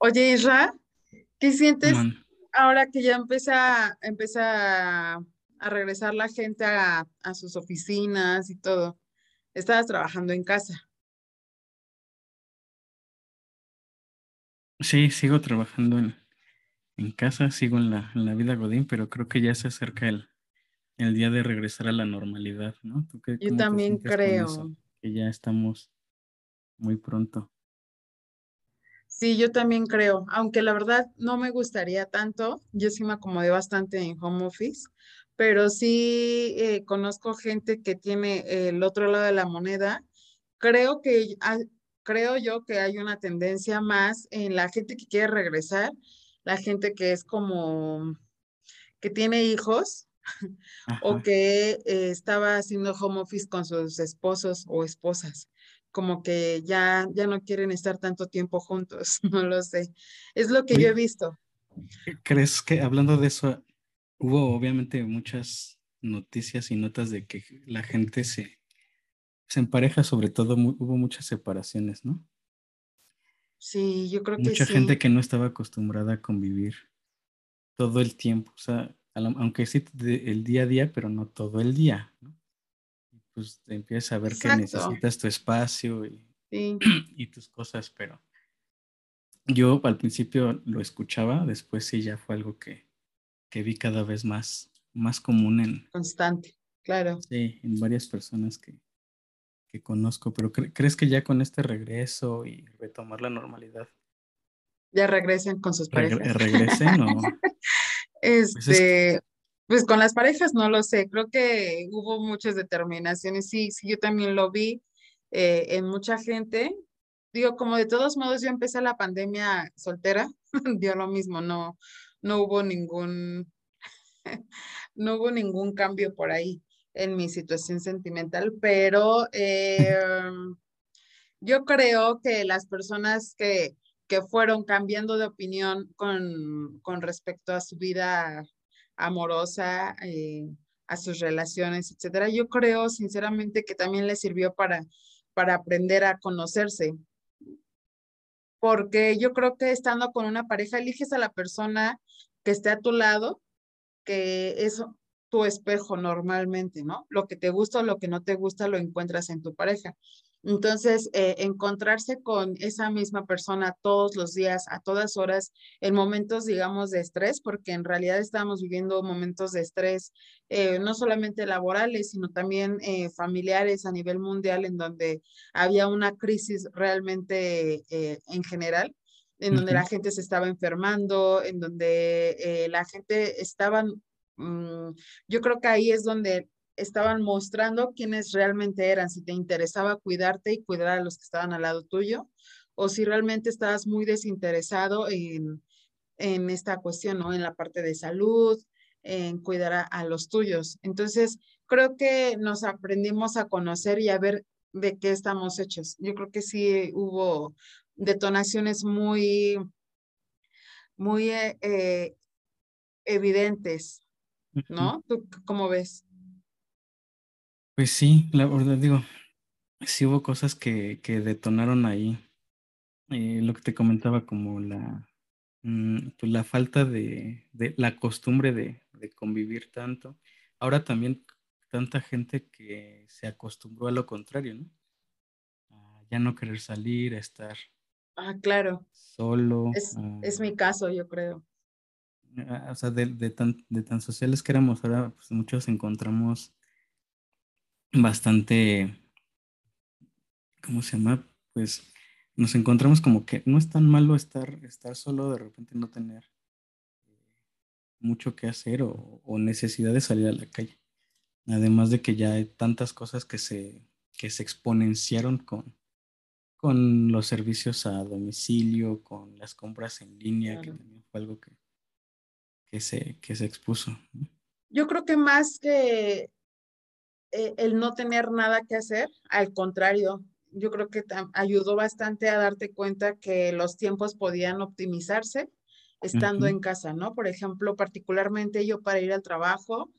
Oye, Isra, ¿qué sientes ahora que ya empieza, empieza a regresar la gente a, sus oficinas y todo? Estabas trabajando en casa. Sí, sigo trabajando en, en casa, sigo en la, en la vida Godín, pero creo que ya se acerca el, el día de regresar a la normalidad, ¿no? Yo también creo. Que ya estamos muy pronto. Sí, yo también creo, aunque la verdad no me gustaría tanto, yo sí me acomodé bastante en home office, pero sí eh, conozco gente que tiene el otro lado de la moneda. Creo que, creo yo que hay una tendencia más en la gente que quiere regresar, la gente que es como, que tiene hijos o que eh, estaba haciendo home office con sus esposos o esposas como que ya, ya no quieren estar tanto tiempo juntos, no lo sé. Es lo que yo he visto. ¿Crees que hablando de eso, hubo obviamente muchas noticias y notas de que la gente se, se empareja, sobre todo hubo muchas separaciones, ¿no? Sí, yo creo que Mucha gente que no estaba acostumbrada a convivir todo el tiempo, o sea, aunque sí el día a día, pero no todo el día, ¿no? Pues empiezas a ver que necesitas tu espacio y, y, tus cosas, pero yo al principio lo escuchaba, después sí ya fue algo que, que vi cada vez más, más común en... Constante, claro. Sí, en varias personas que, que conozco, pero ¿crees que ya con este regreso y retomar la normalidad? Ya regresen con sus parejas. ¿Regresen o...? Pues este, pues con las parejas no lo sé, creo que hubo muchas determinaciones, sí, sí, yo también lo vi eh, en mucha gente. Digo, como de todos modos yo empecé la pandemia soltera, dio lo mismo, no, no hubo ningún, no hubo ningún cambio por ahí en mi situación sentimental, pero em, yo creo que las personas que, que fueron cambiando de opinión con, con respecto a su vida amorosa, eh, a sus relaciones, etcétera. Yo creo sinceramente que también le sirvió para, para aprender a conocerse. Porque yo creo que estando con una pareja, eliges a la persona que esté a tu lado, que es tu espejo normalmente, ¿no? Lo que te gusta o lo que no te gusta lo encuentras en tu pareja. Entonces, eh, encontrarse con esa misma persona todos los días, a todas horas, en momentos, digamos, de estrés, porque en realidad estamos viviendo momentos de estrés, eh, no solamente laborales, sino también eh, familiares a nivel mundial, en donde había una crisis realmente en general en donde la gente se estaba enfermando, en donde la gente estaba, mm, yo creo que ahí es donde estaban mostrando quiénes realmente eran, si te interesaba cuidarte y cuidar a los que estaban al lado tuyo, o si realmente estabas muy desinteresado en, en esta cuestión, ¿no? En la parte de salud, en cuidar a, los tuyos. Entonces, creo que nos aprendimos a conocer y a ver de qué estamos hechos. Yo creo que sí hubo detonaciones muy, muy eh, eh, evidentes, ¿no? ¿Tú cómo ves? Pues sí, la verdad digo, sí hubo cosas que, que detonaron ahí. Eh, lo que te comentaba como la, mm, pues la falta de, de la costumbre de, de convivir tanto. Ahora también tanta gente que se acostumbró a lo contrario, ¿no? A ya no querer salir, a estar Ah, claro. solo. Es, es mi caso, yo creo. O sea, de, de tan, de tan sociales que éramos, ahora pues muchos encontramos bastante, ¿cómo se llama? Pues nos encontramos como que no es tan malo estar, estar solo, de repente no tener eh, mucho que hacer o, necesidad de salir a la calle. Además de que ya hay tantas cosas que se, que se exponenciaron con, con los servicios a domicilio, con las compras en línea, que también fue algo que, que, se, que se expuso. Yo creo que más que eh, el no tener nada que hacer, al contrario, yo creo que ayudó bastante a darte cuenta que los tiempos podían optimizarse estando en casa, ¿no? Por ejemplo, particularmente yo para ir al trabajo,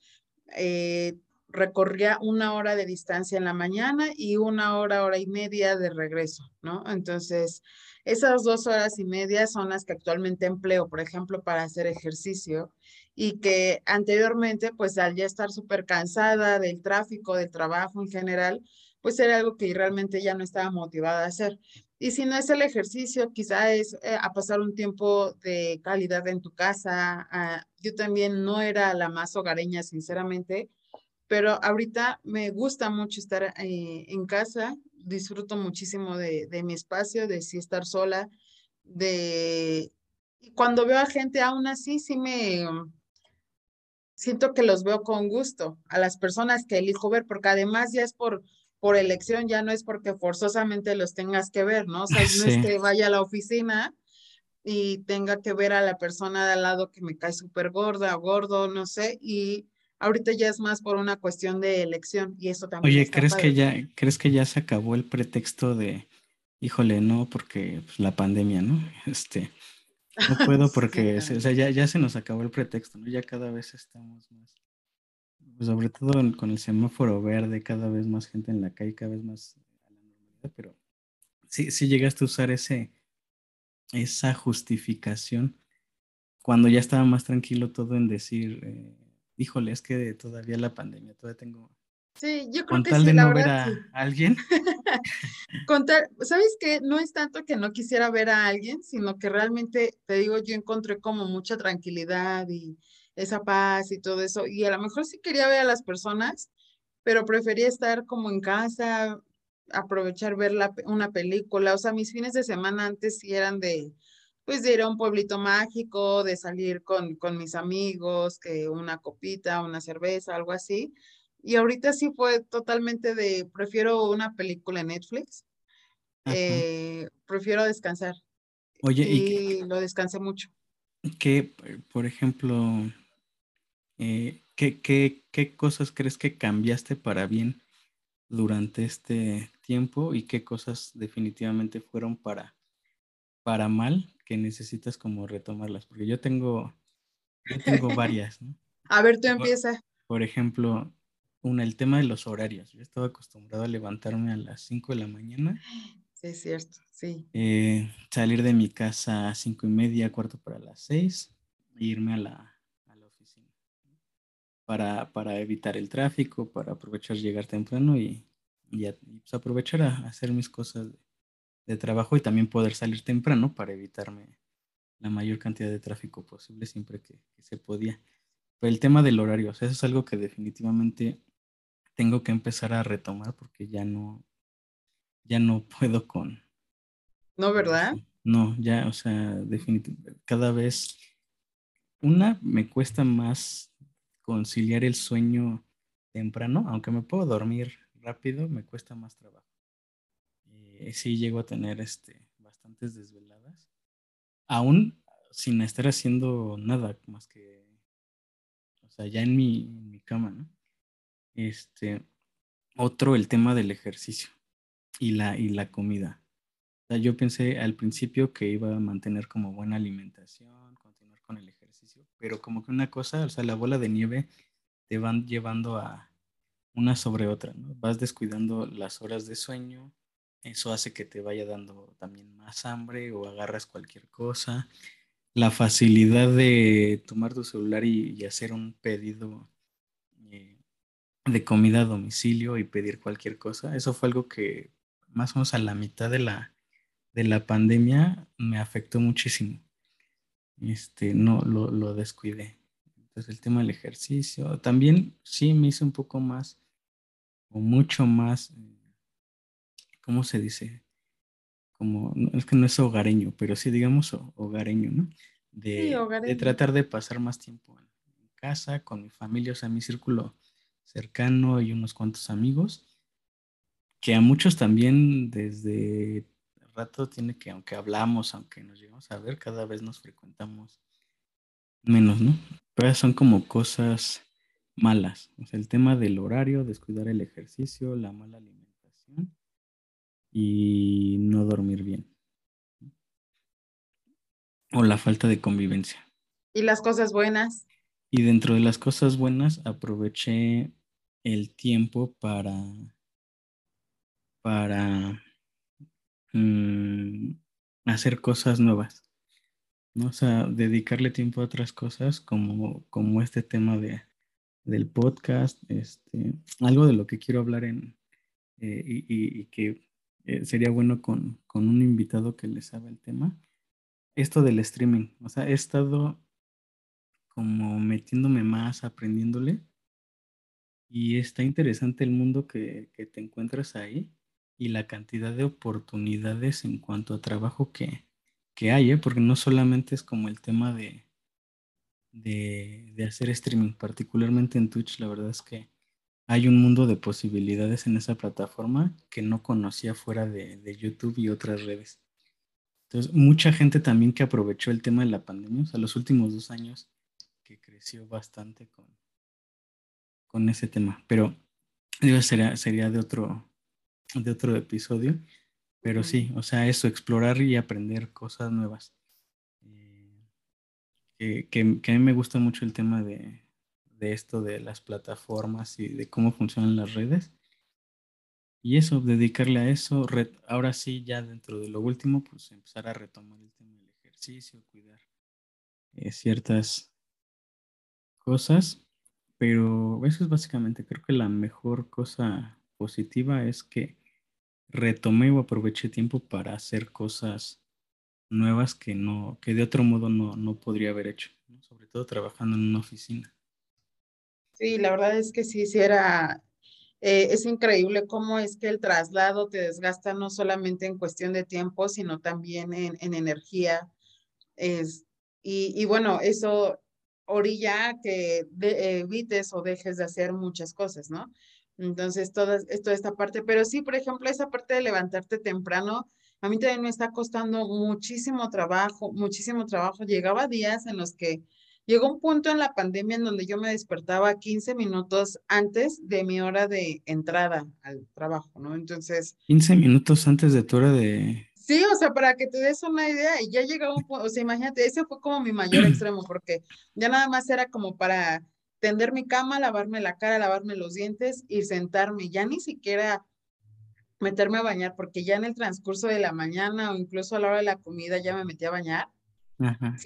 eh, recorría una hora de distancia en la mañana y una hora, hora y media de regreso, ¿no? Entonces, esas dos horas y media son las que actualmente empleo, por ejemplo, para hacer ejercicio y que anteriormente, pues al ya estar súper cansada del tráfico, del trabajo en general, pues era algo que realmente ya no estaba motivada a hacer. Y si no es el ejercicio, quizá es eh, a pasar un tiempo de calidad en tu casa. Ah, yo también no era la más hogareña, sinceramente, pero ahorita me gusta mucho estar eh, en casa, disfruto muchísimo de, de, mi espacio, de sí estar sola, de... Y cuando veo a gente aún así, sí me... Siento que los veo con gusto, a las personas que elijo ver, porque además ya es por por elección, ya no es porque forzosamente los tengas que ver, ¿no? O sea, no es que vaya a la oficina y tenga que ver a la persona de al lado que me cae súper gorda o gordo, no sé, y ahorita ya es más por una cuestión de elección y eso también. Oye, ¿crees que ya crees que ya se acabó el pretexto de, híjole, no, porque pues, la pandemia, ¿no? Este, no puedo porque, o sea, ya, ya se nos acabó el pretexto, ¿no? Ya cada vez estamos más pues, sobre todo con el semáforo verde, cada vez más gente en la calle, cada vez más a la normalidad, pero sí, sí llegaste a usar ese, esa justificación cuando ya estaba más tranquilo todo en decir, eh, híjole, es que todavía la pandemia, todavía tengo... Sí, yo creo con que tal sí, de la no ver a sí. alguien. Contar, ¿sabes qué? No es tanto que no quisiera ver a alguien, sino que realmente, te digo, yo encontré como mucha tranquilidad y esa paz y todo eso. Y a lo mejor sí quería ver a las personas, pero prefería estar como en casa, aprovechar ver la, una película. O sea, mis fines de semana antes sí eran de, pues de ir a un pueblito mágico, de salir con, con mis amigos, que una copita, una cerveza, algo así. Y ahorita sí fue totalmente de, prefiero una película en Netflix, eh, prefiero descansar. Oye, ¿y Y lo descansé mucho. qué, por ejemplo, eh, ¿qué, qué, qué cosas crees que cambiaste para bien durante este tiempo y qué cosas definitivamente fueron para, para mal que necesitas como retomarlas? Porque yo tengo, yo tengo varias, ¿no? A ver, tú Por, empieza. por ejemplo, una, el tema de los horarios. Yo estaba acostumbrado a levantarme a las 5 de la mañana, Sí, es cierto, sí. eh, salir de mi casa a cinco y media, cuarto para las 6 e irme a la, a la oficina para, para evitar el tráfico, para aprovechar llegar temprano y, y, a- y, pues, aprovechar a hacer mis cosas de, de trabajo y también poder salir temprano para evitarme la mayor cantidad de tráfico posible siempre que, que se podía. Pero el tema del horario, o sea, eso es algo que definitivamente tengo que empezar a retomar porque ya no, ya no puedo con, ¿No, verdad? No, ya, o sea, definitivamente, cada vez, una, me cuesta más conciliar el sueño temprano, aunque me puedo dormir rápido, me cuesta más trabajo. Eh, sí llego a tener este, bastantes desveladas, aún sin estar haciendo nada más que, o sea, ya en mi, en mi cama, ¿no? Este, otro, el tema del ejercicio y la, y la comida. O sea, yo pensé al principio que iba a mantener como buena alimentación, continuar con el ejercicio, pero como que una cosa, o sea, la bola de nieve te van llevando a una sobre otra, ¿no? Vas descuidando las horas de sueño, eso hace que te vaya dando también más hambre o agarras cualquier cosa. La facilidad de tomar tu celular y, hacer un pedido eh, de comida a domicilio y pedir cualquier cosa, eso fue algo que más o menos a la mitad de la, de la pandemia me afectó muchísimo. Este, no, lo, lo descuidé. Entonces el tema del ejercicio también sí me hizo un poco más o mucho más, ¿cómo se dice? Como, es que no es hogareño, pero sí digamos hogareño, ¿no? Sí, De, de hogareño. tratar de pasar más tiempo en, en casa, con mi familia, o sea, mi círculo cercano y unos cuantos amigos, que a muchos también desde rato tiene que, aunque hablamos, aunque nos llegamos a ver, cada vez nos frecuentamos menos, ¿no? Pero son como cosas malas, o sea, el tema del horario, descuidar el ejercicio, la mala alimentación y no dormir bien. O la falta de convivencia. ¿Y las cosas buenas? Y dentro de las cosas buenas, aproveché el tiempo para, para mm, hacer cosas nuevas. ¿no? O sea, dedicarle tiempo a otras cosas como, como este tema de, del podcast, este, algo de lo que quiero hablar en, eh, y, que eh, sería bueno con, con, un invitado que le sabe el tema. Esto del streaming, o sea, he estado como metiéndome más, aprendiéndole, y está interesante el mundo que, que te encuentras ahí y la cantidad de oportunidades en cuanto a trabajo que, que hay, ¿eh? porque no solamente es como el tema de, de, de, hacer streaming, particularmente en Twitch, la verdad es que hay un mundo de posibilidades en esa plataforma que no conocía fuera de, de YouTube y otras redes. Entonces, mucha gente también que aprovechó el tema de la pandemia, o sea, los últimos dos años que creció bastante con, con ese tema, pero digo, sería, sería de otro, de otro episodio. Pero sí, o sea, eso, explorar y aprender cosas nuevas. Eh, que, a mí me gusta mucho el tema de, esto de las plataformas y de cómo funcionan las redes. Y eso, dedicarle a eso, ahora sí, ya dentro de lo último, pues empezar a retomar el tema del ejercicio, cuidar eh, ciertas cosas. Pero eso es básicamente, creo que la mejor cosa positiva es que retomé o aproveché tiempo para hacer cosas nuevas que no, que de otro modo no, no podría haber hecho, sobre todo trabajando en una oficina. Sí, la verdad es que sí, sí eh, es increíble cómo es que el traslado te desgasta no solamente en cuestión de tiempo, sino también en, en energía. Es, y, y, bueno, eso orilla que evites o dejes de hacer muchas cosas, ¿no? Entonces, toda, toda esta parte, pero sí, por ejemplo, esa parte de levantarte temprano, a mí también me está costando muchísimo trabajo, muchísimo trabajo. Llegaba días en los que llegó un punto en la pandemia en donde yo me despertaba 15 minutos antes de mi hora de entrada al trabajo, ¿no? Entonces... 15 minutos antes de tu hora de... Sí, o sea, para que te des una idea, y ya llegaba un punto, o sea, imagínate, ese fue como mi mayor extremo, porque ya nada más era como para tender mi cama, lavarme la cara, lavarme los dientes y sentarme, ya ni siquiera meterme a bañar, porque ya en el transcurso de la mañana o incluso a la hora de la comida ya me metí a bañar.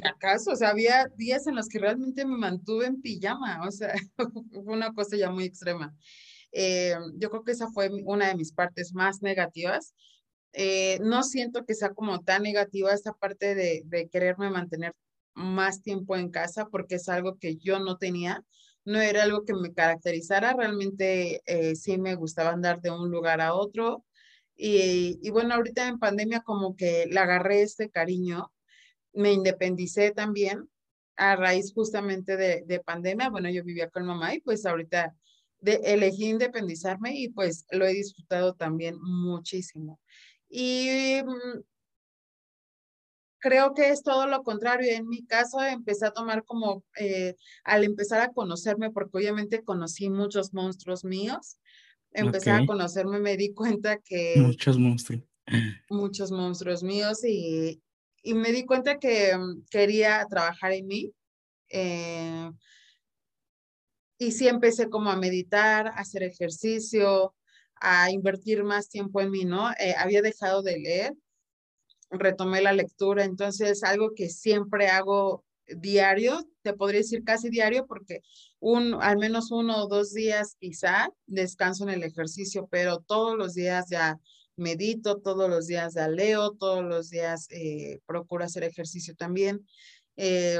Acaso, o sea, había días en los que realmente me mantuve en pijama, o sea, fue una cosa ya muy extrema. Eh, yo creo que esa fue una de mis partes más negativas. Eh, no siento que sea como tan negativa esta parte de, quererme mantener más tiempo en casa porque es algo que yo no tenía no era algo que me caracterizara, realmente eh, sí me gustaba andar de un lugar a otro. Y, bueno, ahorita en pandemia como que le agarré este cariño, me independicé también a raíz justamente de, pandemia. Bueno, yo vivía con mamá y pues ahorita de, elegí independizarme y pues lo he disfrutado también muchísimo. Y mm, creo que es todo lo contrario. En mi caso, empecé a tomar como, eh, al empezar a conocerme, porque obviamente conocí muchos monstruos míos, empecé a conocerme, me di cuenta que... Muchos monstruos. Muchos monstruos míos y, y me di cuenta que mm, quería trabajar en mí. Eh, y sí empecé como a meditar, a hacer ejercicio, a invertir más tiempo en mí, ¿no? Eh, había dejado de leer retomé la lectura, entonces algo que siempre hago diario, te podría decir casi diario porque un, al menos uno o dos días quizá descanso en el ejercicio, pero todos los días ya medito, todos los días ya leo, todos los días eh, procuro hacer ejercicio también. Eh,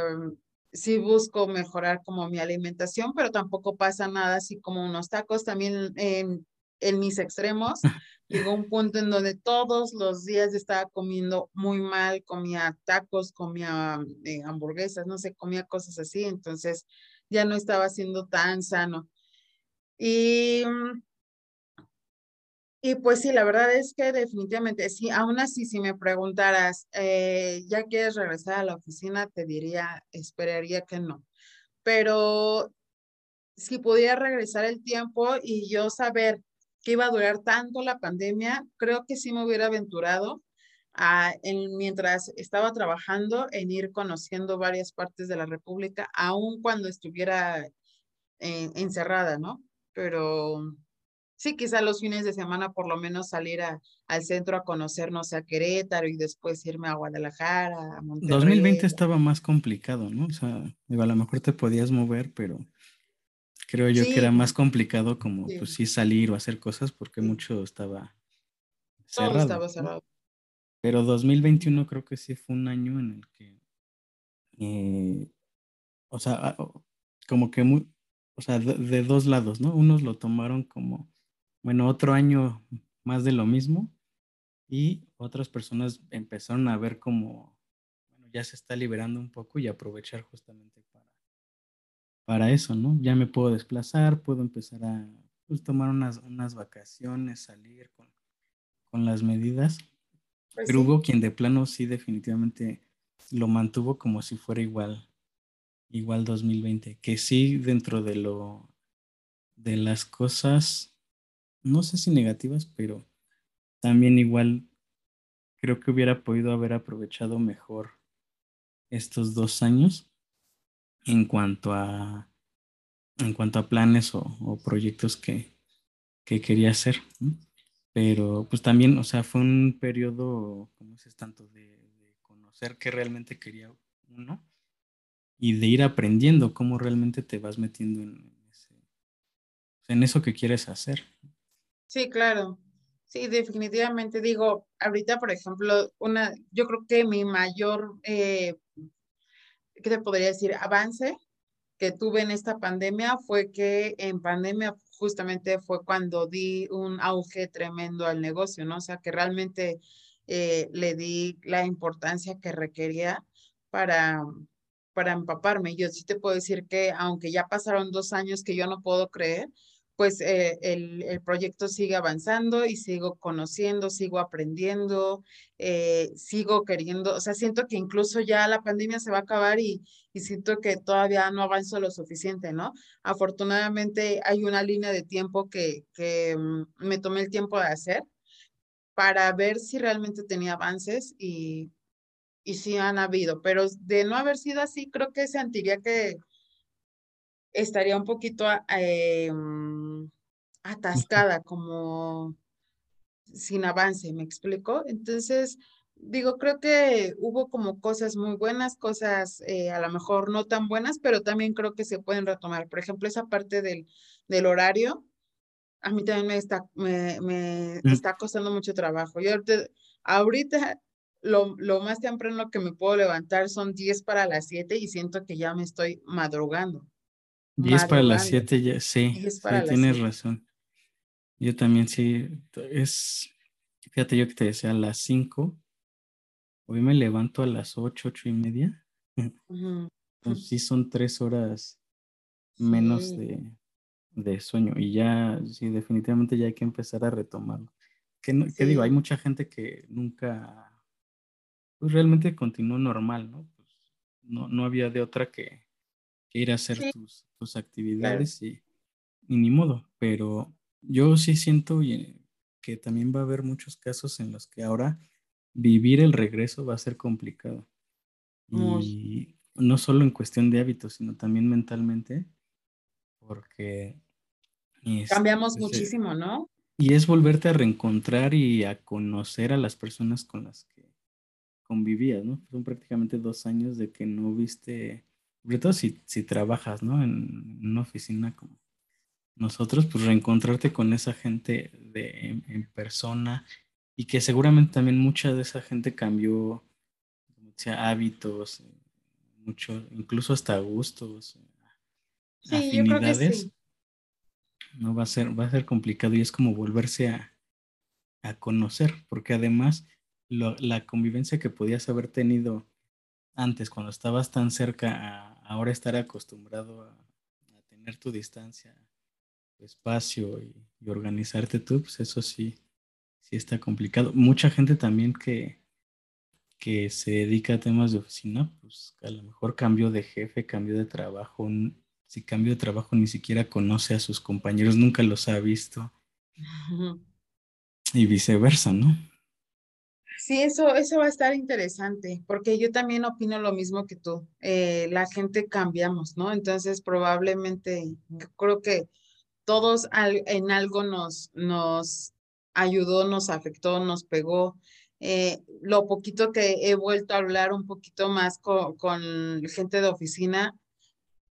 sí busco mejorar como mi alimentación, pero tampoco pasa nada así como unos tacos. También en, en mis extremos llegó un punto en donde todos los días estaba comiendo muy mal, comía tacos, comía eh, hamburguesas, no sé, comía cosas así, entonces ya no estaba siendo tan sano. Y, y pues sí, la verdad es que definitivamente, sí, aún así, si me preguntaras, eh, ¿ya quieres regresar a la oficina? Te diría, esperaría que no. Pero si pudiera regresar el tiempo y yo saber que iba a durar tanto la pandemia, creo que sí me hubiera aventurado a, en, mientras estaba trabajando en ir conociendo varias partes de la República, aun cuando estuviera eh, encerrada, ¿no? pero sí, quizá los fines de semana por lo menos salir al centro a conocernos a Querétaro y después irme a Guadalajara, a Monterrey. 2020 estaba más complicado, ¿no? O sea, a lo mejor te podías mover, pero creo yo que era más complicado como pues sí salir o hacer cosas porque mucho estaba cerrado. Todo estaba cerrado. Pero 2021 creo que sí fue un año en el que, eh, o sea, como que muy, o sea, de, dos lados, ¿no? Unos lo tomaron como, bueno, otro año más de lo mismo y otras personas empezaron a ver como, bueno, ya se está liberando un poco y aprovechar justamente para, para eso, ¿no? Ya me puedo desplazar, puedo empezar a pues, tomar unas, unas vacaciones, salir con, con las medidas. Pues Pero hubo quien de plano sí definitivamente lo mantuvo como si fuera igual igual 2020, que sí dentro de lo de las cosas, no sé si negativas, pero también igual creo que hubiera podido haber aprovechado mejor estos dos años en cuanto a en cuanto a planes o, proyectos que, que, quería hacer. Pero pues también, o sea, fue un periodo, como dices, tanto de, de conocer qué realmente quería uno y de ir aprendiendo cómo realmente te vas metiendo en, en eso que quieres hacer. Sí, claro. Sí, definitivamente digo, ahorita, por ejemplo, una, yo creo que mi mayor, eh, ¿qué te podría decir? Avance que tuve en esta pandemia fue que en pandemia justamente fue cuando di un auge tremendo al negocio, ¿no? O sea, que realmente eh, le di la importancia que requería para, para empaparme. Yo sí te puedo decir que aunque ya pasaron dos años que yo no puedo creer, pues eh, el, el, proyecto sigue avanzando y sigo conociendo, sigo aprendiendo, eh, sigo queriendo, o sea, siento que incluso ya la pandemia se va a acabar y, y siento que todavía no avanzo lo suficiente, ¿no? Afortunadamente hay una línea de tiempo que, que mm, me tomé el tiempo de hacer para ver si realmente tenía avances y y sí han habido, pero de no haber sido así, creo que sentiría que estaría un poquito eh, atascada, como sin avance, ¿me explico? Entonces, digo, creo que hubo como cosas muy buenas, cosas eh, a lo mejor no tan buenas, pero también creo que se pueden retomar. Por ejemplo, esa parte del, del horario, a mí también me está, me, me mm. está costando mucho trabajo. Yo ahorita lo, lo, más temprano que me puedo levantar son 10 para las 7 y siento que ya me estoy madrugando. 10 para las 7 ya, sí, sí tienes razón. Yo también sí, es, fíjate yo que te decía a las 5, hoy me levanto a las 8, 8 y media. Pues sí son 3 horas menos de, de, sueño y ya, sí, definitivamente ya hay que empezar a retomarlo. ¿Qué, ¿qué digo? Hay mucha gente que nunca pues realmente continuó normal, ¿no? Pues no, no había de otra que, ir a hacer tus, tus, actividades y, ni modo, pero yo sí siento que también va a haber muchos casos en los que ahora vivir el regreso va a ser complicado. Y no solo en cuestión de hábitos, sino también mentalmente, porque... Cambiamos pues, muchísimo, ¿no? Y es volverte a reencontrar y a conocer a las personas con las que convivías, ¿no? Son prácticamente dos años de que no viste, sobre todo si, si trabajas, ¿no? En, una oficina como nosotros, pues reencontrarte con esa gente de, en, persona y que seguramente también mucha de esa gente cambió, sea, hábitos, mucho, incluso hasta gustos, afinidades. No va a ser, va a ser complicado y es como volverse a, a conocer, porque además la convivencia que podías haber tenido antes, cuando estabas tan cerca, a ahora estar acostumbrado a, tener tu distancia, tu espacio y, organizarte tú, pues eso sí, sí está complicado. Mucha gente también que, que se dedica a temas de oficina, pues a lo mejor cambió de jefe, cambió de trabajo, si cambió de trabajo ni siquiera conoce a sus compañeros, nunca los ha visto. Y viceversa, ¿no? Sí, eso, eso va a estar interesante, porque yo también opino lo mismo que tú. Eh, la gente cambiamos, ¿no? Entonces, probablemente, creo que todos en algo nos, nos ayudó, nos afectó, nos pegó. Eh, lo poquito que he vuelto a hablar un poquito más con, gente de oficina,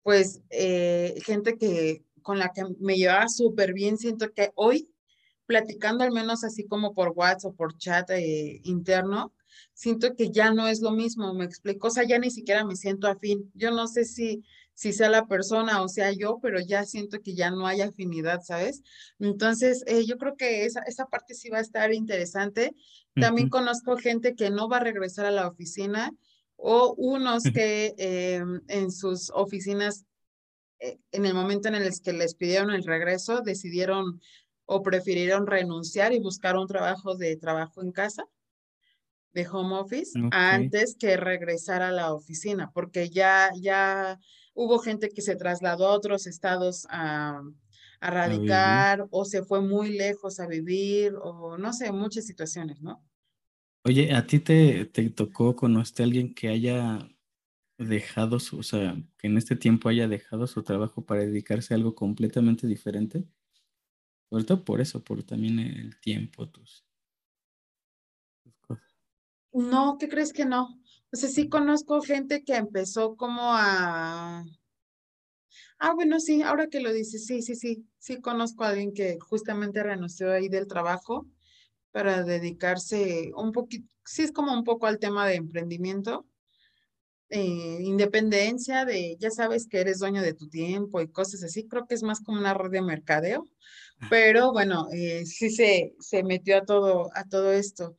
pues eh, gente que con la que me llevaba súper bien, siento que hoy, platicando al menos así como por WhatsApp o por chat eh, interno, siento que ya no es lo mismo, me explico, o sea, ya ni siquiera me siento afín. Yo no sé si si sea la persona o sea yo, pero ya siento que ya no hay afinidad, ¿sabes? Entonces, eh, yo creo que esa, esa parte sí va a estar interesante. También conozco gente que no va a regresar a la oficina o unos que eh, en sus oficinas, eh, en el momento en el que les pidieron el regreso, decidieron o prefirieron renunciar y buscar un trabajo de trabajo en casa de home office antes que regresar a la oficina, porque ya, ya Hubo gente que se trasladó a otros estados a, radicar o se fue muy lejos a vivir o no sé, muchas situaciones, ¿no? Oye, ¿a ti te, te tocó conocer a alguien que haya dejado su, o sea, que en este tiempo haya dejado su trabajo para dedicarse a algo completamente diferente? Sobre todo por eso, por también el tiempo, tus, cosas. No, ¿qué crees que no? O sea, sí conozco gente que empezó como a... Ah, bueno, sí, ahora que lo dices, sí, sí, sí, sí conozco a alguien que justamente renunció ahí del trabajo para dedicarse un poquito, sí es como un poco al tema de emprendimiento, eh, independencia de, ya sabes que eres dueño de tu tiempo y cosas así, creo que es más como una red de mercadeo. Pero bueno, eh, sí se, se metió a todo, a todo esto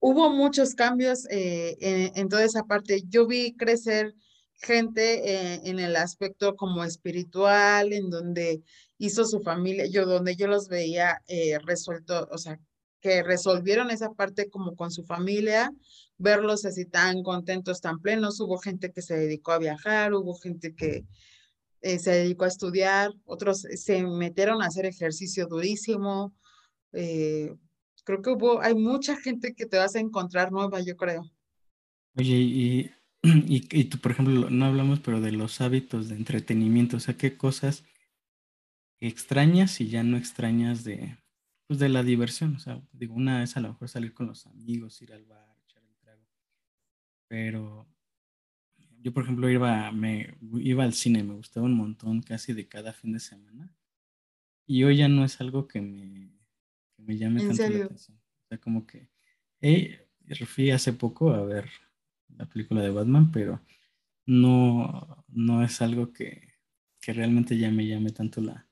hubo muchos cambios eh, en, toda esa parte. Yo vi crecer gente eh, en el aspecto como espiritual, en donde hizo su familia, yo donde yo los veía eh, resuelto, o sea, que resolvieron esa parte como con su familia, verlos así tan contentos, tan plenos. Hubo gente que se dedicó a viajar, hubo gente que se dedicó a estudiar, otros se metieron a hacer ejercicio durísimo. Eh, creo que hubo, hay mucha gente que te vas a encontrar nueva, yo creo. Oye, y, y, tú, por ejemplo, no hablamos, pero de los hábitos de entretenimiento, o sea, ¿qué cosas extrañas y ya no extrañas de, pues, de la diversión? O sea, digo, una vez a lo mejor salir con los amigos, ir al bar, echar el trago, pero yo, por ejemplo, iba, me, iba al cine, me gustaba un montón casi de cada fin de semana, y hoy ya no es algo que me me llame tanto la atención. O sea, como que eh, fui hace poco a ver la película de Batman, pero no, no es algo que, que realmente ya me llame tanto la,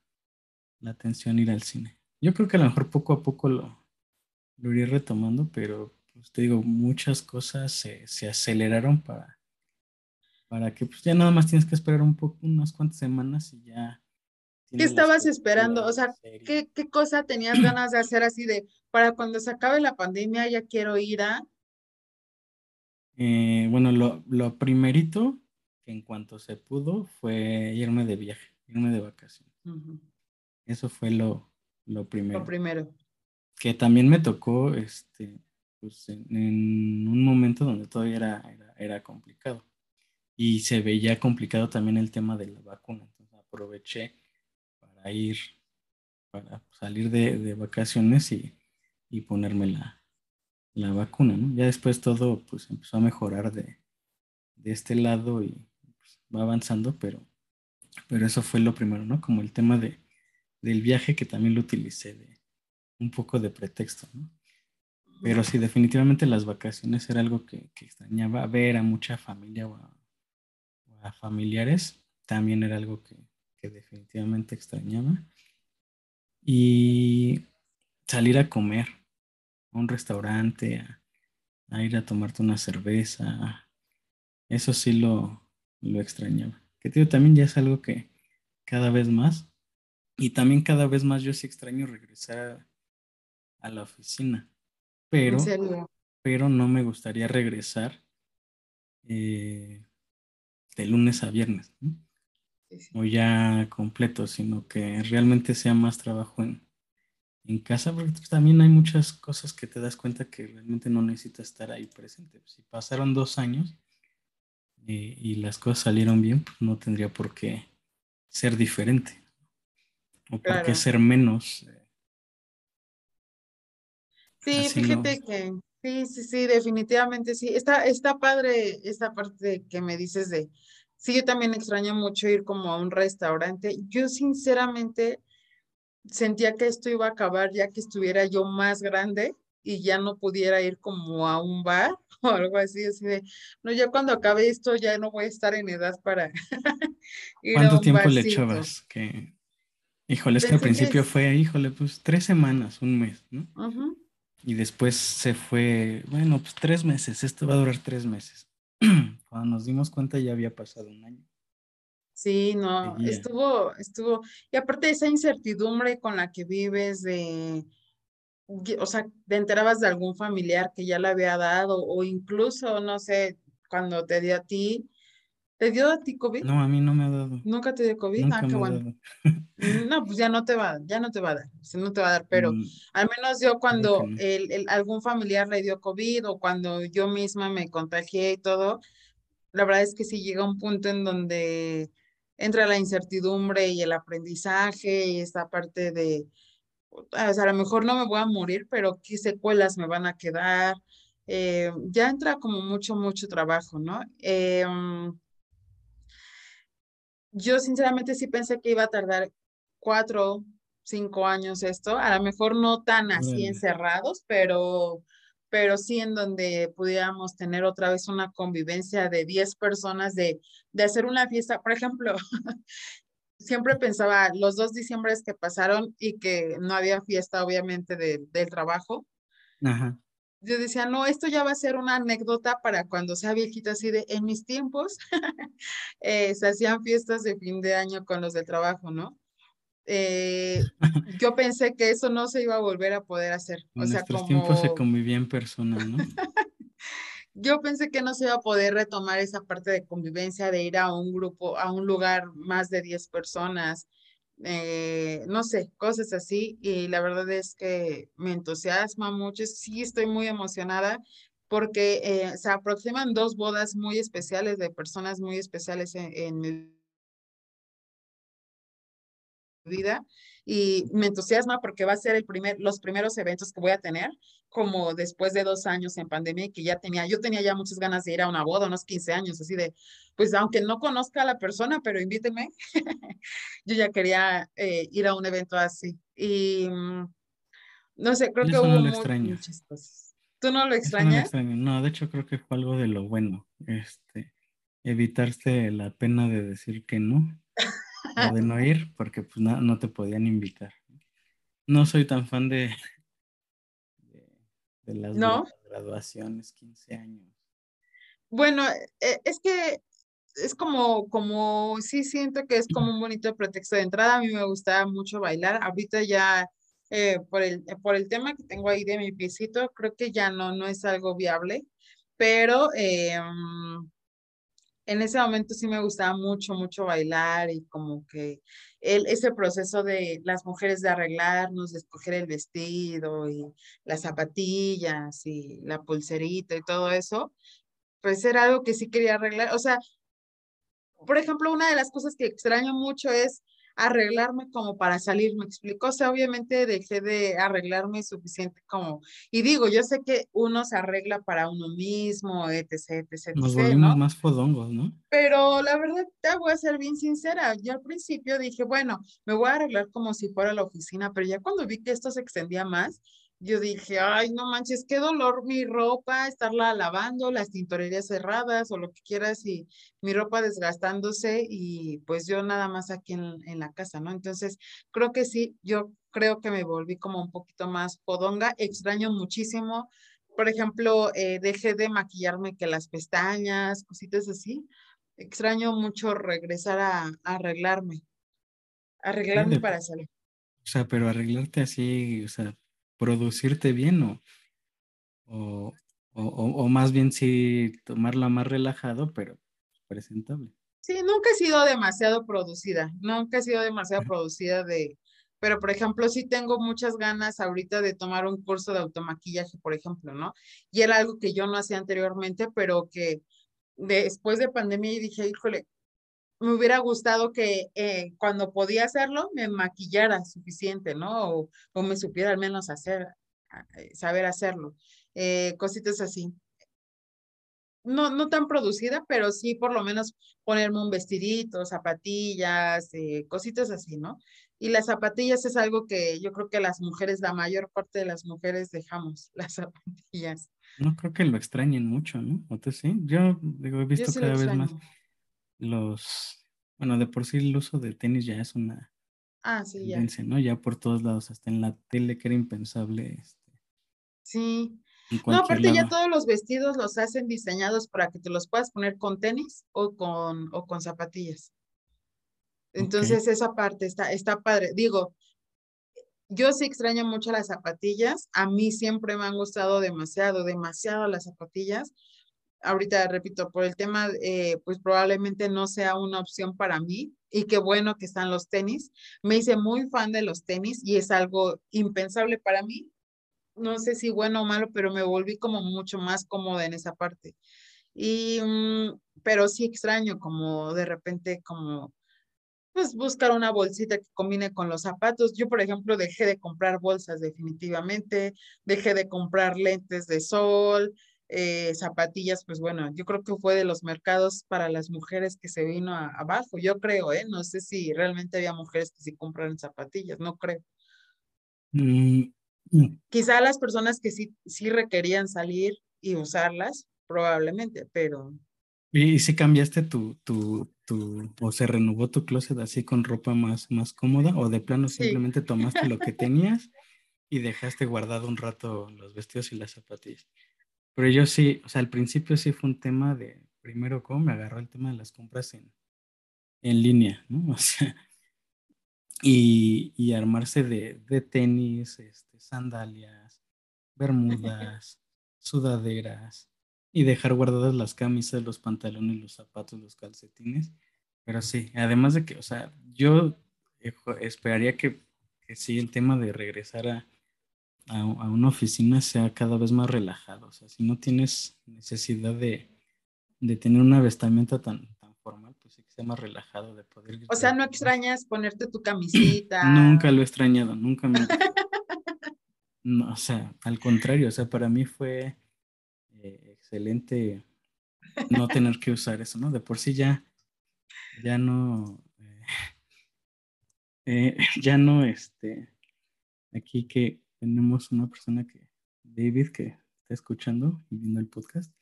la, atención ir al cine. Yo creo que a lo mejor poco a poco lo, lo iré retomando, pero pues te digo, muchas cosas se, se aceleraron para, para que pues ya nada más tienes que esperar un poco, unas cuantas semanas y ya ¿Qué estabas esperando? O sea, ¿qué, ¿qué, cosa tenías ganas de hacer así de, para cuando se acabe la pandemia ya quiero ir a? Eh, bueno, lo, lo primerito, que en cuanto se pudo, fue irme de viaje, irme de vacaciones. Eso fue lo, lo primero. Lo primero. Que también me tocó, este, pues en, un momento donde todavía era, era, era complicado. Y se veía complicado también el tema de la vacuna. Entonces aproveché ir, para salir de, vacaciones y, ponerme la, la, vacuna, Ya después todo pues empezó a mejorar de, este lado y pues, va avanzando, pero, pero eso fue lo primero, ¿no? Como el tema de, del viaje que también lo utilicé de un poco de pretexto, Pero sí, definitivamente las vacaciones era algo que, extrañaba. Ver a mucha familia o a familiares también era algo que, que definitivamente extrañaba. Y salir a comer a un restaurante, a, ir a tomarte una cerveza, eso sí lo, lo extrañaba. Que tío, también ya es algo que cada vez más, y también cada vez más yo sí extraño regresar a, la oficina, pero, pero no me gustaría regresar eh, de lunes a viernes o ya completo, sino que realmente sea más trabajo en, en casa, porque pues, también hay muchas cosas que te das cuenta que realmente no necesitas estar ahí presente. Si pasaron dos años eh, y las cosas salieron bien, pues no tendría por qué ser diferente. o por qué ser menos. Sí, fíjate que sí, sí, sí, definitivamente sí. Está, está padre esta parte que me dices de, sí, yo también extraño mucho ir como a un restaurante. Yo sinceramente sentía que esto iba a acabar ya que estuviera yo más grande y ya no pudiera ir como a un bar o algo así, así de, no, ya cuando acabe esto ya no voy a estar en edad para ir ¿Cuánto a un tiempo le echabas? Que, híjole, es que al principio fue, híjole, pues tres semanas, un mes, ¿no? Y después se fue, bueno, pues tres meses, esto va a durar tres meses. Cuando nos dimos cuenta ya había pasado un año. Sí, no, estuvo, estuvo, y aparte esa incertidumbre con la que vives de, o sea, te enterabas de algún familiar que ya le había dado, o incluso, no sé, cuando te dio a ti, ¿te dio a ti COVID? No, a mí no me ha dado. ¿Nunca te dio COVID? ah, qué bueno. no, pues ya no te va, ya no te va a dar, no te va a dar, pero mm. al menos yo cuando el, el, algún familiar le dio COVID o cuando yo misma me contagié y todo, la verdad es que sí llega un punto en donde entra la incertidumbre y el aprendizaje y esta parte de, o sea, a lo mejor no me voy a morir, pero qué secuelas me van a quedar. Eh, ya entra como mucho, mucho trabajo, ¿no? Eh, mm, yo sinceramente sí pensé que iba a tardar cuatro, cinco años esto, a lo mejor no tan así encerrados, pero pero sí en donde pudiéramos tener otra vez una convivencia de 10 personas, de, de hacer una fiesta. Por ejemplo, siempre pensaba los dos diciembres que pasaron y que no había fiesta, obviamente, de, del trabajo. Ajá. Yo decía, no, esto ya va a ser una anécdota para cuando sea viejita, así de, en mis tiempos, eh, se hacían fiestas de fin de año con los del trabajo, ¿no? Eh, yo pensé que eso no se iba a volver a poder hacer. En o sea, nuestros tiempos se convivía en persona, ¿no? yo pensé que no se iba a poder retomar esa parte de convivencia, de ir a un grupo, a un lugar más de 10 personas, eh, no sé, cosas así. Y la verdad es que me entusiasma mucho. Sí, estoy muy emocionada porque eh, se aproximan dos bodas muy especiales de personas muy especiales en, en mi vida y me entusiasma porque va a ser el primer, los primeros eventos que voy a tener, como después de dos años en pandemia y que ya tenía, yo tenía ya muchas ganas de ir a una boda, unos 15 años, así de, pues aunque no conozca a la persona, pero invíteme, yo ya quería eh, ir a un evento así. Y mm, no sé, creo que hubo no muchas cosas. ¿Tú no lo extrañas? No, no, de hecho creo que fue algo de lo bueno, este, evitarse la pena de decir que no o de no ir porque pues no, no, te podían invitar. No soy tan fan de, de, las graduaciones, 15 años. Bueno, eh, es que es como, como, sí siento que es como un bonito pretexto de entrada. A mí me gustaba mucho bailar. Ahorita ya, eh, por, el, por el tema que tengo ahí de mi piecito, creo que ya no, no es algo viable. Pero eh, en ese momento sí me gustaba mucho, mucho bailar y como que el, ese proceso de las mujeres de arreglarnos, de escoger el vestido y las zapatillas y la pulserita y todo eso, pues era algo que sí quería arreglar. O sea, por ejemplo, una de las cosas que extraño mucho es arreglarme como para salir, me explico, o sea, obviamente dejé de arreglarme suficiente como, y digo, yo sé que uno se arregla para uno mismo, etc, etc, Nos volvimos más fodongos, ¿no? Pero la verdad, te voy a ser bien sincera, yo al principio dije, bueno, me voy a arreglar como si fuera la oficina, pero ya cuando vi que esto se extendía más, yo dije, ay, no manches, qué dolor mi ropa, estarla lavando, las tintorerías cerradas o lo que quieras y mi ropa desgastándose y pues yo nada más aquí en, en la casa, ¿no? Entonces, creo que sí, yo creo que me volví como un poquito más podonga, extraño muchísimo, por ejemplo, eh, dejé de maquillarme que las pestañas, cositas así, extraño mucho regresar a, arreglarme, arreglarme para salir. O sea, pero arreglarte así, o sea, producirte bien o, o, o, más bien sí tomarla más relajado, pero presentable. Sí, nunca he sido demasiado producida, nunca he sido demasiado producida de, pero por ejemplo, sí tengo muchas ganas ahorita de tomar un curso de automaquillaje, por ejemplo, ¿no? Y era algo que yo no hacía anteriormente, pero que después de pandemia dije, híjole, me hubiera gustado que eh, cuando podía hacerlo me maquillara suficiente, ¿no? O, o me supiera al menos hacer, eh, saber hacerlo. Eh, cositas así. No, no tan producida, pero sí por lo menos ponerme un vestidito, zapatillas, cositas así, ¿no? Y las zapatillas es algo que yo creo que las mujeres, la mayor parte de las mujeres dejamos las zapatillas. No creo que lo extrañen mucho, ¿no? ¿O tú sí? Yo digo, he visto cada vez más los, bueno, de por sí el uso de tenis ya es una ah, sí, tendencia, ¿no? Ya por todos lados, hasta en la tele que era impensable. Este, sí. No, aparte ya todos los vestidos los hacen diseñados para que te los puedas poner con tenis o con, o con zapatillas. Entonces esa parte está, está padre. Digo, yo sí extraño mucho las zapatillas. A mí siempre me han gustado demasiado, demasiado las zapatillas ahorita repito, por el tema, eh, pues probablemente no sea una opción para mí y qué bueno que están los tenis. Me hice muy fan de los tenis y es algo impensable para mí. No sé si bueno o malo, pero me volví como mucho más cómoda en esa parte. Y, mm, pero sí extraño como de repente como pues buscar una bolsita que combine con los zapatos. Yo, por ejemplo, dejé de comprar bolsas definitivamente, dejé de comprar lentes de sol, eh, zapatillas, pues bueno, yo creo que fue de los mercados para las mujeres que se vino abajo, yo creo, ¿eh? No sé si realmente había mujeres que sí compraron zapatillas, no creo. Mm, mm. Quizá las personas que sí, sí requerían salir y usarlas, probablemente, pero... ¿Y si cambiaste tu, tu, tu, o se renovó tu closet así con ropa más, más cómoda, o de plano simplemente tomaste lo que tenías y dejaste guardado un rato los vestidos y las zapatillas? Pero yo sí, o sea, al principio sí fue un tema de, primero, cómo me agarró el tema de las compras en, en línea, ¿no? O sea, y, y armarse de, de, tenis, este, sandalias, bermudas, sudaderas, y dejar guardadas las camisas, los pantalones, los zapatos, los calcetines. Pero sí, además de que, o sea, yo esperaría que, que sí el tema de regresar a, a, una oficina sea cada vez más relajado. O sea, si no tienes necesidad de, tener una vestimenta tan, tan formal, pues sí que sea más relajado de poder. O sea, no extrañas ponerte tu camisita. nunca lo he extrañado, nunca me. no, o sea, al contrario, o sea, para mí fue eh, excelente no tener que usar eso, ¿no? De por sí ya, ya no. Eh, eh, ya no, este. Aquí que tenemos una persona que, David, que está escuchando y viendo el podcast.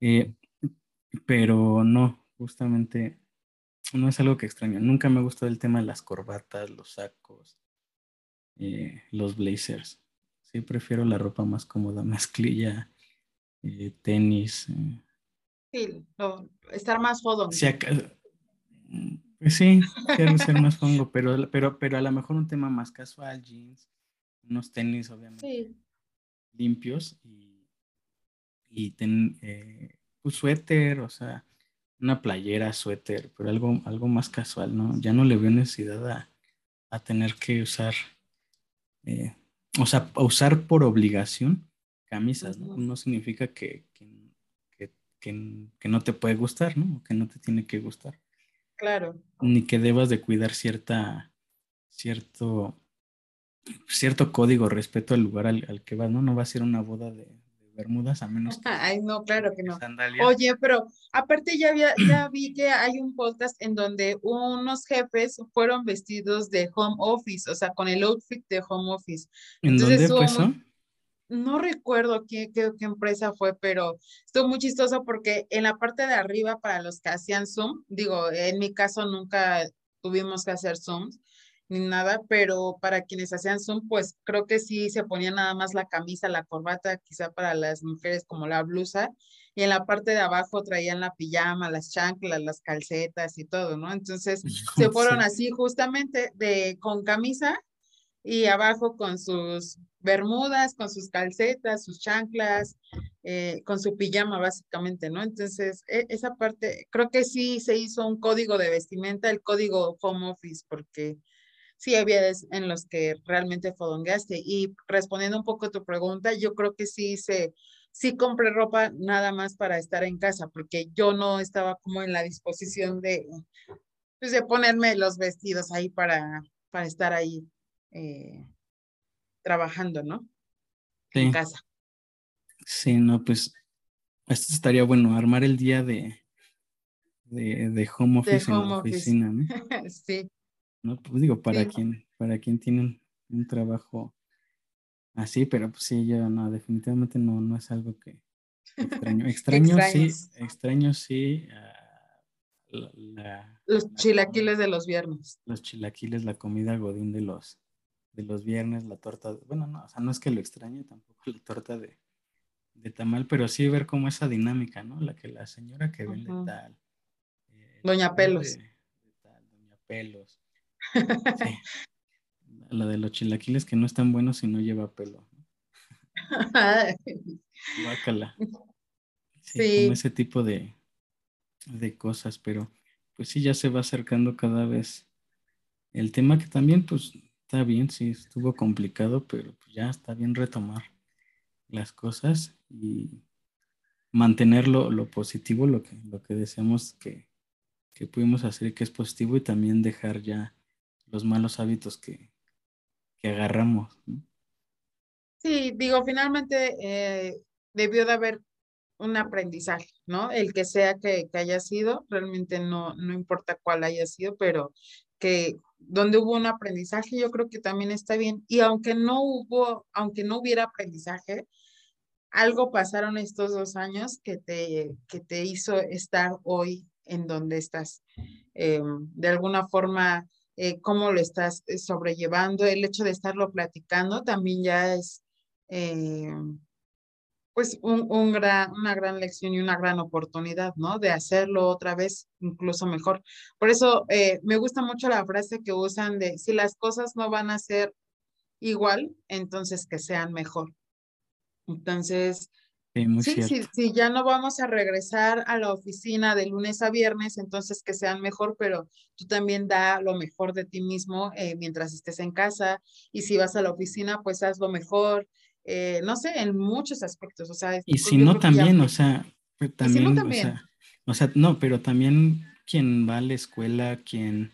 Eh, pero no, justamente no es algo que extraño. Nunca me ha gustado el tema de las corbatas, los sacos, eh, los blazers. Sí, prefiero la ropa más cómoda, mezclilla, eh, tenis. Sí, estar más fodón. pues sí, quiero ser más fongo, pero, pero, pero a lo mejor un tema más casual, jeans, unos tenis obviamente limpios y, y ten, eh, un suéter, o sea, una playera, suéter, pero algo, algo más casual, ¿no? Ya no le veo necesidad a, a tener que usar, eh, o sea, usar por obligación camisas, ¿no? No significa que, que, que, que, no te puede gustar, ¿no? Que no te tiene que gustar. Claro. Ni que debas de cuidar cierta, cierto cierto código respeto al lugar al, que vas, ¿no? No va a ser una boda de, Bermudas a menos que... Ay, no, claro que no. Oye, pero aparte ya, había, ya vi que hay un podcast en donde unos jefes fueron vestidos de home office, o sea, con el outfit de home office. ¿En dónde eso? No recuerdo qué, qué, qué, empresa fue, pero estuvo muy chistoso porque en la parte de arriba para los que hacían Zoom, digo, en mi caso nunca tuvimos que hacer Zooms, ni nada, pero para quienes hacían Zoom, pues creo que sí se ponía nada más la camisa, la corbata, quizá para las mujeres como la blusa, y en la parte de abajo traían la pijama, las chanclas, las calcetas y todo, ¿no? Entonces se fueron así justamente de con camisa y abajo con sus bermudas, con sus calcetas, sus chanclas, eh, con su pijama básicamente, ¿no? Entonces, e, esa parte, creo que sí se hizo un código de vestimenta, el código home office, porque sí había en los que realmente fodongueaste. Y respondiendo un poco a tu pregunta, yo creo que sí se sí compré ropa nada más para estar en casa, porque yo no estaba como en la disposición de, pues, de ponerme los vestidos ahí para, para estar ahí eh, trabajando, ¿no? En casa. Sí, no, pues esto estaría bueno, armar el día de, de, home office en la oficina, ¿no? sí. No, pues digo, para quien, para quien tiene un, trabajo así, pero pues sí, yo no, definitivamente no, no es algo que extraño. Extraño sí, extraño sí. los chilaquiles de los viernes. Los chilaquiles, la comida godín de los, de los viernes, la torta, bueno, no, o sea, no es que lo extrañe tampoco la torta de, de tamal, pero sí ver cómo esa dinámica, ¿no? La que la señora que vende tal. Eh, Doña Pelos. Doña Pelos. Sí. La de los chilaquiles que no están buenos si no lleva pelo. Bácala. Sí, Como ese tipo de, de cosas, pero pues sí, ya se va acercando cada vez el tema que también, pues, está bien, sí, estuvo complicado, pero pues ya está bien retomar las cosas y mantener lo, positivo, lo que, lo que deseamos que, que pudimos hacer que es positivo y también dejar ya los malos hábitos que, que agarramos. Sí, digo, finalmente eh, debió de haber un aprendizaje, ¿no? El que sea que, que, haya sido, realmente no, no importa cuál haya sido, pero que donde hubo un aprendizaje, yo creo que también está bien. Y aunque no hubo, aunque no hubiera aprendizaje, algo pasaron estos dos años que te, que te hizo estar hoy en donde estás. Eh, de alguna forma, eh, cómo lo estás eh, sobrellevando, el hecho de estarlo platicando también ya es pues un, un gran, una gran lección y una gran oportunidad, ¿no? De hacerlo otra vez incluso mejor. Por eso me gusta mucho la frase que usan de si las cosas no van a ser igual, entonces que sean mejor. Entonces, sí, sí, ya no vamos a regresar a la oficina de lunes a viernes, entonces que sean mejor, pero tú también da lo mejor de ti mismo eh, mientras estés en casa y si vas a la oficina, pues haz lo mejor, eh, no sé, en muchos aspectos, o sea. Y si no también, o sea, también, no, también. O, sea, no, pero también quien va a la escuela, quien,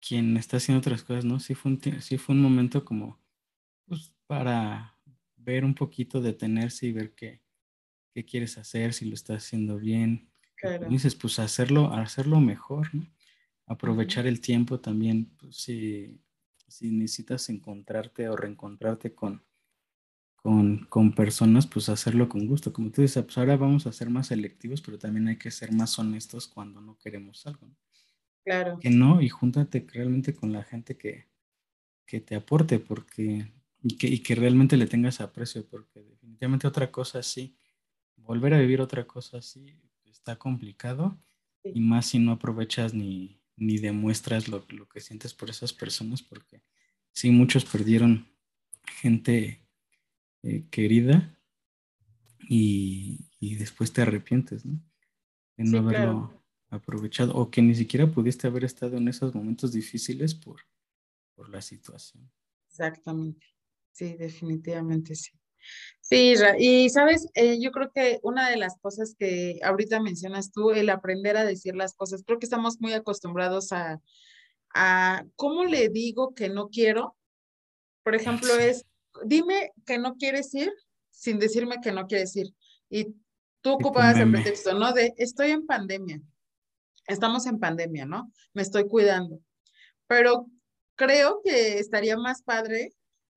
quien está haciendo otras cosas, ¿no? Sí fue un, sí fue un momento como, pues, para ver un poquito, detenerse y ver qué, qué quieres hacer, si lo estás haciendo bien. Claro. Dices, pues hacerlo, hacerlo mejor, ¿no? Aprovechar el tiempo también, pues, si, si, necesitas encontrarte o reencontrarte con, con, con, personas, pues hacerlo con gusto. Como tú dices, pues ahora vamos a ser más selectivos, pero también hay que ser más honestos cuando no queremos algo. ¿no? Claro. Que no, y júntate realmente con la gente que, que te aporte, porque y que, y que realmente le tengas aprecio, porque definitivamente otra cosa sí, volver a vivir otra cosa así está complicado y más si no aprovechas ni, ni demuestras lo, lo, que sientes por esas personas, porque sí, muchos perdieron gente eh, querida y, y, después te arrepientes, ¿no? De no haberlo aprovechado o que ni siquiera pudiste haber estado en esos momentos difíciles por, por la situación. Exactamente. Sí, definitivamente sí. Sí, y sabes, eh, yo creo que una de las cosas que ahorita mencionas tú, el aprender a decir las cosas, creo que estamos muy acostumbrados a, a cómo le digo que no quiero. Por ejemplo, es, dime que no quieres ir sin decirme que no quieres ir. Y tú ocupabas el pretexto, ¿no? De, estoy en pandemia, estamos en pandemia, ¿no? Me estoy cuidando. Pero creo que estaría más padre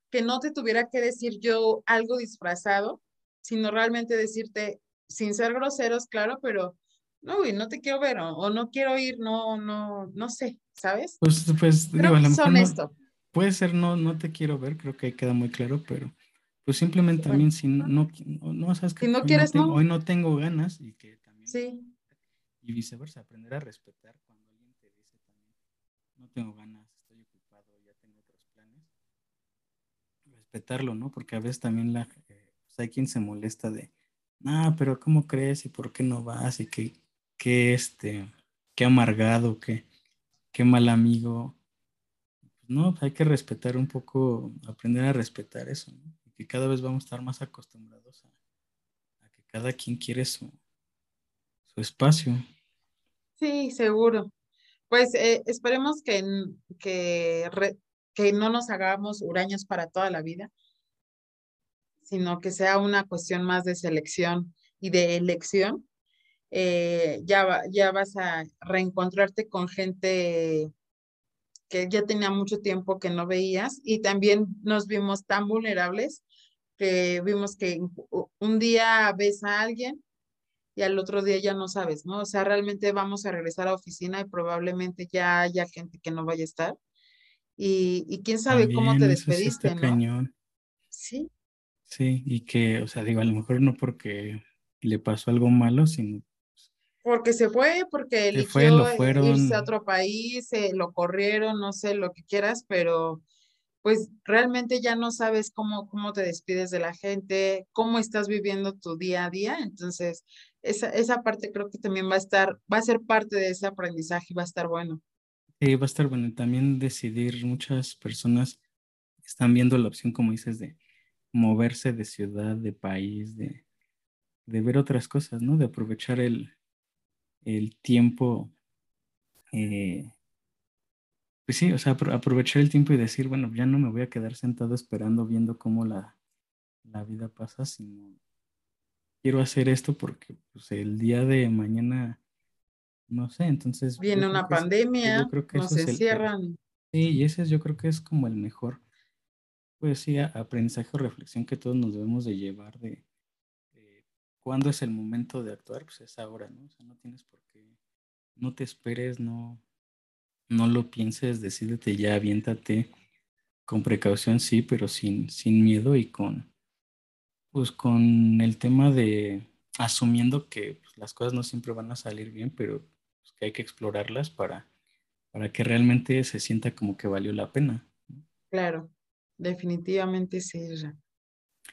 que no te tuviera que decir yo algo disfrazado, sino realmente decirte, sin ser groseros, claro, pero no, no te quiero ver o, no quiero ir, no, no, no sé, ¿sabes? Pues, pues digo, a lo mejor puede ser no, no te quiero ver, creo que ahí queda muy claro, pero pues simplemente también si no, no, no, sabes que si no quieres, no, hoy no tengo ganas y que también sí. y viceversa, aprender a respetar cuando alguien te dice también no tengo ganas respetarlo, ¿no? Porque a veces también la, eh, pues, hay quien se molesta de, ah, pero ¿cómo crees y por qué no vas? Y qué, qué este, qué amargado, qué, qué mal amigo. No, hay que respetar un poco, aprender a respetar eso, ¿no? Y que cada vez vamos a estar más acostumbrados a, cada quien quiere su, su espacio. Sí, seguro. Pues eh, esperemos que, que, que no nos hagamos huraños para toda la vida, sino que sea una cuestión más de selección y de elección. Eh, ya, ya vas a reencontrarte con gente que ya tenía mucho tiempo que no veías y también nos vimos tan vulnerables que vimos que un día ves a alguien y al otro día ya no sabes, ¿no? O sea, realmente vamos a regresar a oficina y probablemente ya haya gente que no vaya a estar. Y, quién sabe cómo te despediste, ¿no? Sí. Sí, y que, o sea, digo, a lo mejor no porque le pasó algo malo, sino porque se fue, porque eligió irse a otro país, lo corrieron, no sé, lo que quieras, pero pues realmente ya no sabes cómo, cómo te despides de la gente, cómo estás viviendo tu día a día. Entonces, esa, esa parte creo que también va a estar, va a ser parte de ese aprendizaje y va a estar bueno. Sí, va a estar bueno. También decidir, muchas personas están viendo la opción, como dices, de moverse de ciudad, de país, de, de ver otras cosas, ¿no? De aprovechar el, el tiempo, eh, pues sí, o sea, aprovechar el tiempo y decir, bueno, ya no me voy a quedar sentado esperando viendo cómo la, la vida pasa, sino quiero hacer esto porque pues, el día de mañana, no sé, entonces... Viene una pandemia, que nos encierran. sí, y ese es, yo creo que es como el mejor, pues sí, aprendizaje o reflexión que todos nos debemos de llevar de, cuándo es el momento de actuar, pues es ahora, ¿no? O sea, no tienes por qué, no te esperes, no, no lo pienses, decídete ya, aviéntate con precaución, sí, pero sin, sin miedo y con, pues con el tema de asumiendo que pues, las cosas no siempre van a salir bien, pero pues, que hay que explorarlas para, para que realmente se sienta como que valió la pena. Claro, definitivamente sí.